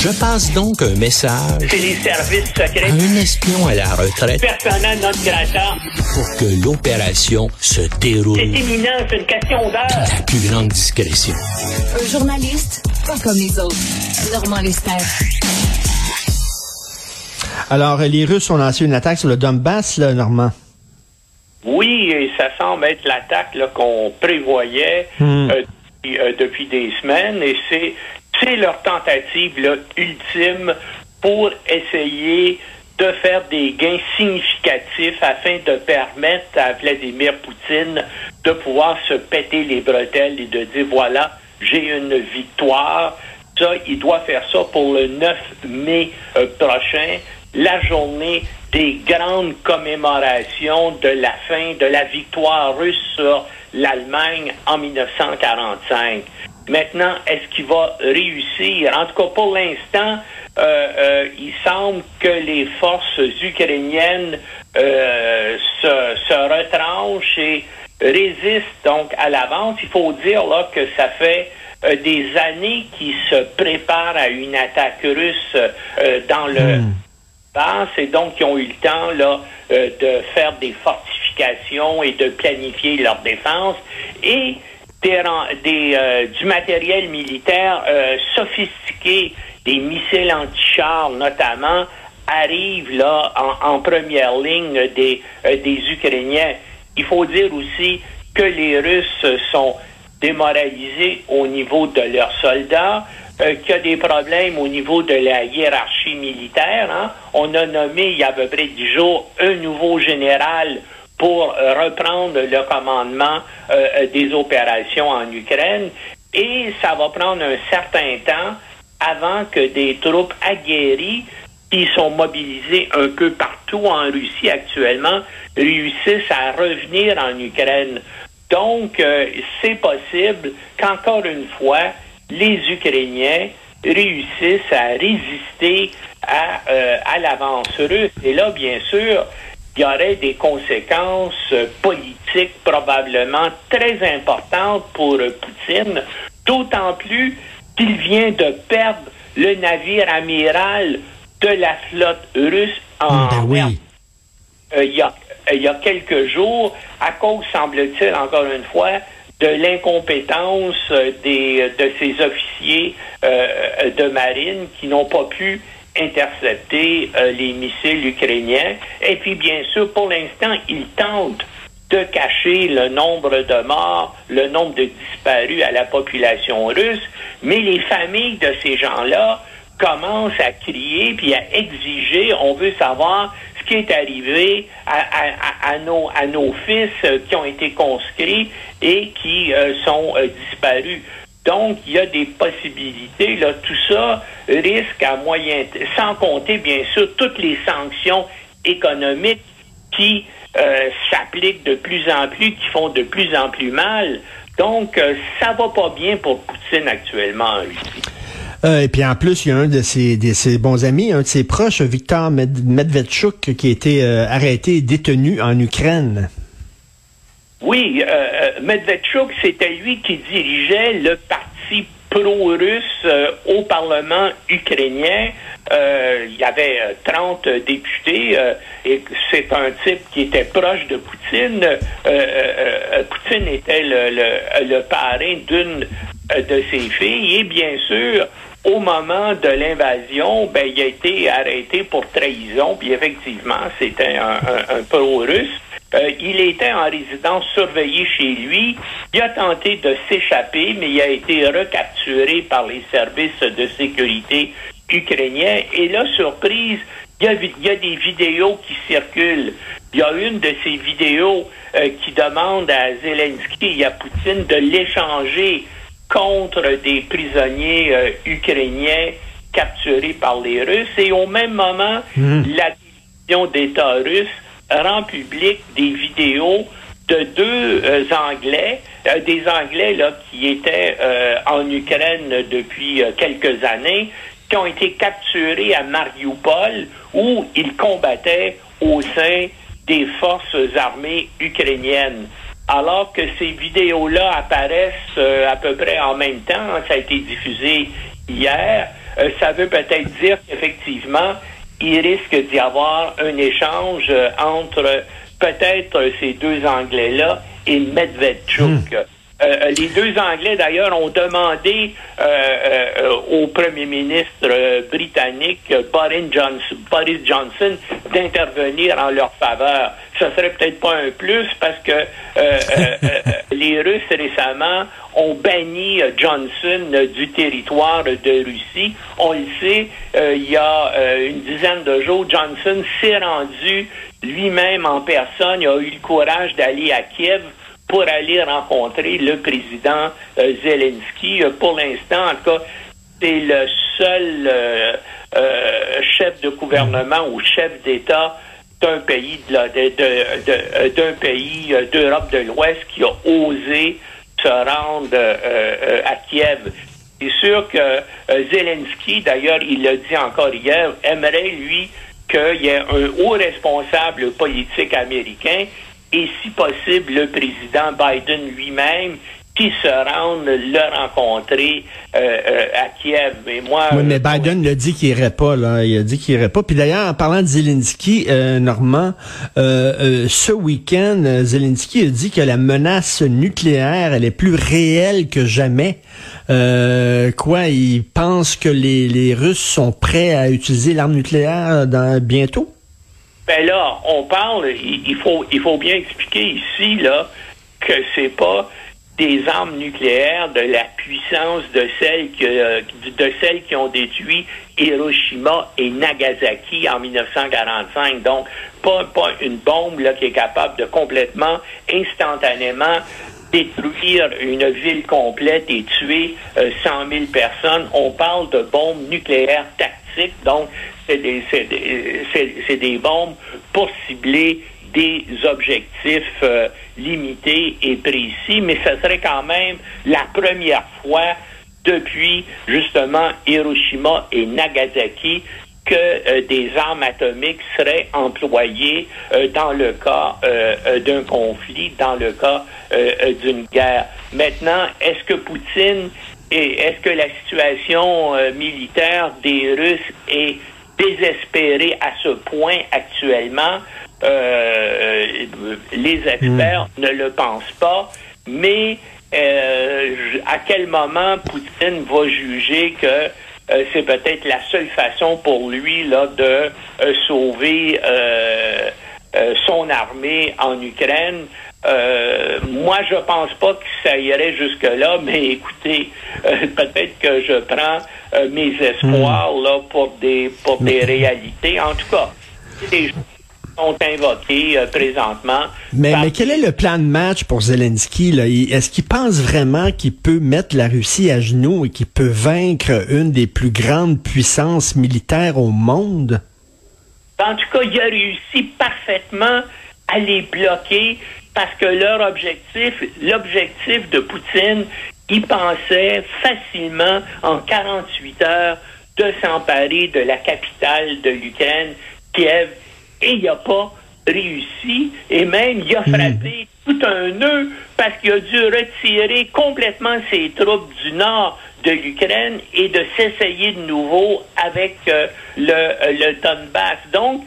Je passe donc un message C'est les services secrets. à un espion à la retraite Persona non grata. pour que l'opération se C'est déroule imminent, c'est une question d'heure. la plus grande discrétion. Un journaliste pas comme les autres. Normand Lester. Alors, les Russes ont lancé une attaque sur le Donbass, là, Normand. Oui, et ça semble être l'attaque qu'on prévoyait Hmm. euh, depuis, euh, depuis des semaines, et c'est c'est leur tentative ultime pour essayer de faire des gains significatifs afin de permettre à Vladimir Poutine de pouvoir se péter les bretelles et de dire voilà, j'ai une victoire. Ça, il doit faire ça pour le 9 mai euh, prochain, la journée des grandes commémorations de la fin de la victoire russe sur l'Allemagne en 1945. Maintenant, est-ce qu'il va réussir? En tout cas, pour l'instant, euh, euh, il semble que les forces ukrainiennes euh, se, se retranchent et résistent donc à l'avance. Il faut dire là que ça fait euh, des années qu'ils se préparent à une attaque russe euh, dans le passe et donc ils ont eu le temps là euh, de faire des fortifications et de planifier leur défense et euh, du matériel militaire euh, sophistiqué, des missiles anti-chars notamment, arrivent là en, première ligne des, euh, des Ukrainiens. Il faut dire aussi que les Russes sont démoralisés au niveau de leurs soldats, qu'il y a des problèmes au niveau de la hiérarchie militaire. hein. On a nommé il y a à peu près dix jours un nouveau général pour euh, reprendre le commandement euh, des opérations en Ukraine. Et ça va prendre un certain temps avant que des troupes aguerries qui sont mobilisées un peu partout en Russie actuellement réussissent à revenir en Ukraine. Donc, euh, c'est possible qu'encore une fois, les Ukrainiens réussissent à résister à, à l'avance russe. Et là, bien sûr, il y aurait des conséquences politiques probablement très importantes pour Poutine, d'autant plus qu'il vient de perdre le navire amiral de la flotte russe en Ben mer oui. euh, il y, a, euh, il y a quelques jours, à cause, semble-t-il, encore une fois, de l'incompétence euh, des, de ces officiers euh, de marine qui n'ont pas pu intercepter euh, les missiles ukrainiens. Et puis, bien sûr, pour l'instant, ils tentent de cacher le nombre de morts, le nombre de disparus à la population russe, mais les familles de ces gens-là commencent à crier puis à exiger, on veut savoir ce qui est arrivé à, nos, fils euh, qui ont été conscrits et qui euh, sont disparus. Donc, il y a des possibilités. Là, tout ça risque à moyen, sans compter bien sûr toutes les sanctions économiques qui euh, s'appliquent de plus en plus, qui font de plus en plus mal. Donc, euh, ça va pas bien pour Poutine actuellement en Russie. Euh, et puis en plus, il y a un de ses, de ses bons amis, un de ses proches, Victor Med- Medvedchuk, qui a été euh, arrêté et détenu en Ukraine. Oui, euh, euh, Medvedchuk, c'était lui qui dirigeait le parti pro-russe euh, au Parlement ukrainien. Euh, il y avait euh, 30 députés et c'est un type qui était proche de Poutine. Poutine était le, le, parrain d'une de ses filles et bien sûr, au moment de l'invasion, ben, il a été arrêté pour trahison, puis effectivement, c'était un- un pro-russe. Euh, il était en résidence surveillée chez lui. Il a tenté de s'échapper, mais il a été recapturé par les services de sécurité ukrainiens. Et là, surprise, il y a, vi- il y a des vidéos qui circulent. Il y a une de ces vidéos euh, qui demande à Zelensky et à Poutine de l'échanger contre des prisonniers euh, ukrainiens capturés par les Russes. Et au même moment, la division d'État russe rend public des vidéos de deux euh, Anglais, euh, des Anglais là, qui étaient euh, en Ukraine depuis quelques années, qui ont été capturés à Mariupol, où ils combattaient au sein des forces armées ukrainiennes. Alors que ces vidéos-là apparaissent à peu près en même temps, ça a été diffusé hier, ça veut peut-être dire qu'effectivement, il risque d'y avoir un échange euh, entre peut-être ces deux Anglais-là et Medvedchuk. Euh, les deux Anglais, d'ailleurs, ont demandé euh, euh, au premier ministre britannique, Boris Johnson, Boris Johnson d'intervenir en leur faveur. Ça serait peut-être pas un plus parce que les Russes récemment ont banni Johnson du territoire de Russie. On le sait, il y a une dizaine de jours, Johnson s'est rendu lui-même en personne. Il a eu le courage d'aller à Kiev pour aller rencontrer le président euh, Zelensky. Euh, pour l'instant, en tout cas, c'est le seul euh, chef de gouvernement ou chef d'État d'un pays d'un pays d'Europe de l'Ouest qui a osé se rendre à Kiev. C'est sûr que Zelensky, d'ailleurs, il l'a dit encore hier, aimerait, lui, qu'il y ait un haut responsable politique américain et si possible le président Biden lui-même qui se rende le rencontrer euh, euh, à Kiev. Mais moi, oui, mais euh, Biden l'a dit qu'il irait pas là. Il a dit qu'il irait pas. Puis d'ailleurs, en parlant de Zelensky, Normand, ce week-end, Zelensky a dit que la menace nucléaire, elle est plus réelle que jamais. quoi, il pense que les, les Russes sont prêts à utiliser l'arme nucléaire dans, bientôt? Ben là, on parle, il, faut, il faut bien expliquer ici là que c'est pas des armes nucléaires de la puissance de celles que, euh, de celles qui ont détruit Hiroshima et Nagasaki en 1945. Donc, pas, pas une bombe là, qui est capable de complètement, instantanément détruire une ville complète et tuer 100 euh, 000 personnes. On parle de bombes nucléaires tactiques. Donc, c'est des, bombes pour cibler des objectifs euh, limités et précis, mais ce serait quand même la première fois depuis justement Hiroshima et Nagasaki que euh, des armes atomiques seraient employées euh, dans le cas d'un conflit, dans le cas d'une guerre. Maintenant, est-ce que Poutine et est-ce que la situation militaire des Russes est désespéré à ce point actuellement. Euh, les experts hmm. ne le pensent pas, mais euh, à quel moment Poutine va juger que euh, c'est peut-être la seule façon pour lui là de sauver son armée en Ukraine? Moi, je pense pas que ça irait jusque-là, mais écoutez, peut-être que je prends euh, mes espoirs hmm. là, pour des, pour des réalités. En tout cas, des sont invoquées euh, présentement. Mais, mais quel est le plan de match pour Zelensky? Est-ce qu'il pense vraiment qu'il peut mettre la Russie à genoux et qu'il peut vaincre une des plus grandes puissances militaires au monde? En tout cas, il a réussi parfaitement à les bloquer parce que leur objectif, l'objectif de Poutine, il pensait facilement en 48 heures de s'emparer de la capitale de l'Ukraine, Kiev, et il n'a pas réussi, et même il a hmm. frappé tout un nœud parce qu'il a dû retirer complètement ses troupes du nord de l'Ukraine et de s'essayer de nouveau avec euh, le, euh, le Donbass. Donc,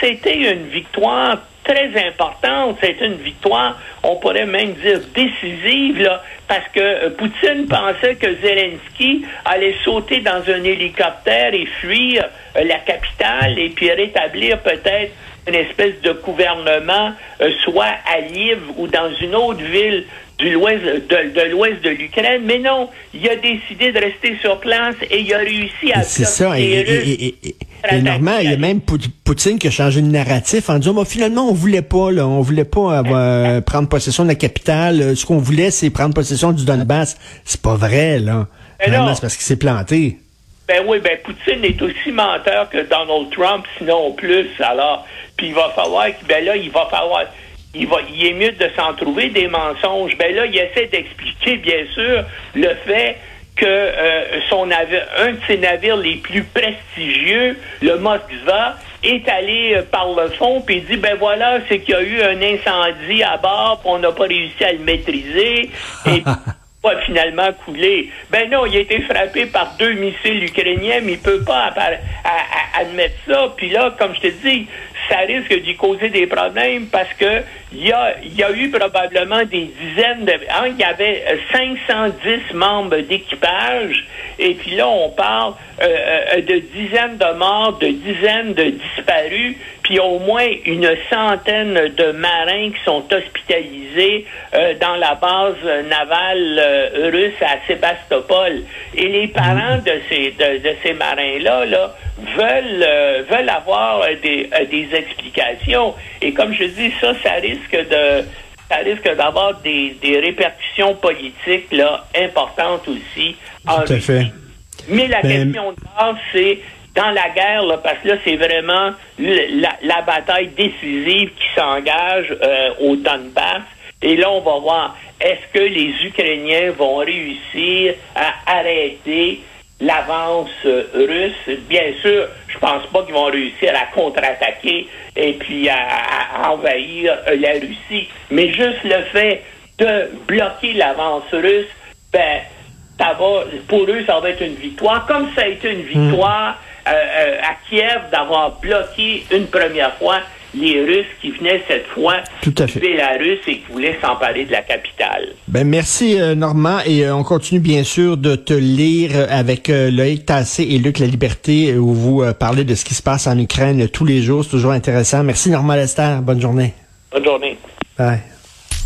c'était une victoire très importante. C'est une victoire, on pourrait même dire décisive, là, parce que euh, Poutine pensait que Zelensky allait sauter dans un hélicoptère et fuir euh, la capitale et puis rétablir peut-être une espèce de gouvernement, euh, soit à Lviv ou dans une autre ville de l'ouest de, l'ouest de l'Ukraine, mais non, il a décidé de rester sur place et il a réussi à C'est ça. Et, et, et, il y a même Poutine qui a changé de narratif en disant, finalement, on voulait pas, là, on voulait pas avoir, prendre possession de la capitale. Ce qu'on voulait, c'est prendre possession du Donbass. C'est pas vrai, là. c'est parce qu'il s'est planté. Ben oui, ben Poutine est aussi menteur que Donald Trump, sinon plus. Alors, puis il va falloir, ben là, il va falloir il, va, il est mieux de s'en trouver des mensonges. Ben là, il essaie d'expliquer, bien sûr, le fait que euh, son navire, un de ses navires les plus prestigieux, le Moskva, est allé euh, par le fond puis dit ben voilà c'est qu'il y a eu un incendie à bord puis on n'a pas réussi à le maîtriser et pas finalement coulé. Ben non, il a été frappé par deux missiles ukrainiens, mais il peut pas admettre ça. Puis là, comme je te dis, ça risque d'y causer des problèmes parce que il y a, eu probablement des dizaines de... Hein, il y avait 510 membres d'équipage et puis là, on parle euh, euh, de dizaines de morts, de dizaines de disparus, puis au moins une centaine de marins qui sont hospitalisés euh, dans la base navale russe à Sébastopol. Et les parents de ces, de, ces marins-là là, veulent, veulent avoir des, des explications. Et comme je dis, ça, ça risque de ça risque d'avoir des, des répercussions politiques là, importantes aussi. Tout à fait. Mais la question de base, c'est dans la guerre, là, parce que là, c'est vraiment la, bataille décisive qui s'engage euh, au Donbass. Et là, on va voir, est-ce que les Ukrainiens vont réussir à arrêter l'avance euh, russe? Bien sûr, je pense pas qu'ils vont réussir à contre-attaquer et puis à, envahir euh, la Russie. Mais juste le fait de bloquer l'avance russe, ben, ça va, pour eux, ça va être une victoire. Comme ça a été une victoire euh, euh, à Kiev d'avoir bloqué une première fois les Russes qui venaient cette fois Tout à fait. du Bélarus et qui voulaient s'emparer de la capitale. Ben merci euh, Normand et on continue bien sûr de te lire avec Loïc Tassé et Luc La Liberté où vous parlez de ce qui se passe en Ukraine tous les jours. C'est toujours intéressant. Merci Normand Lester. Bonne journée. Bonne journée. Bye.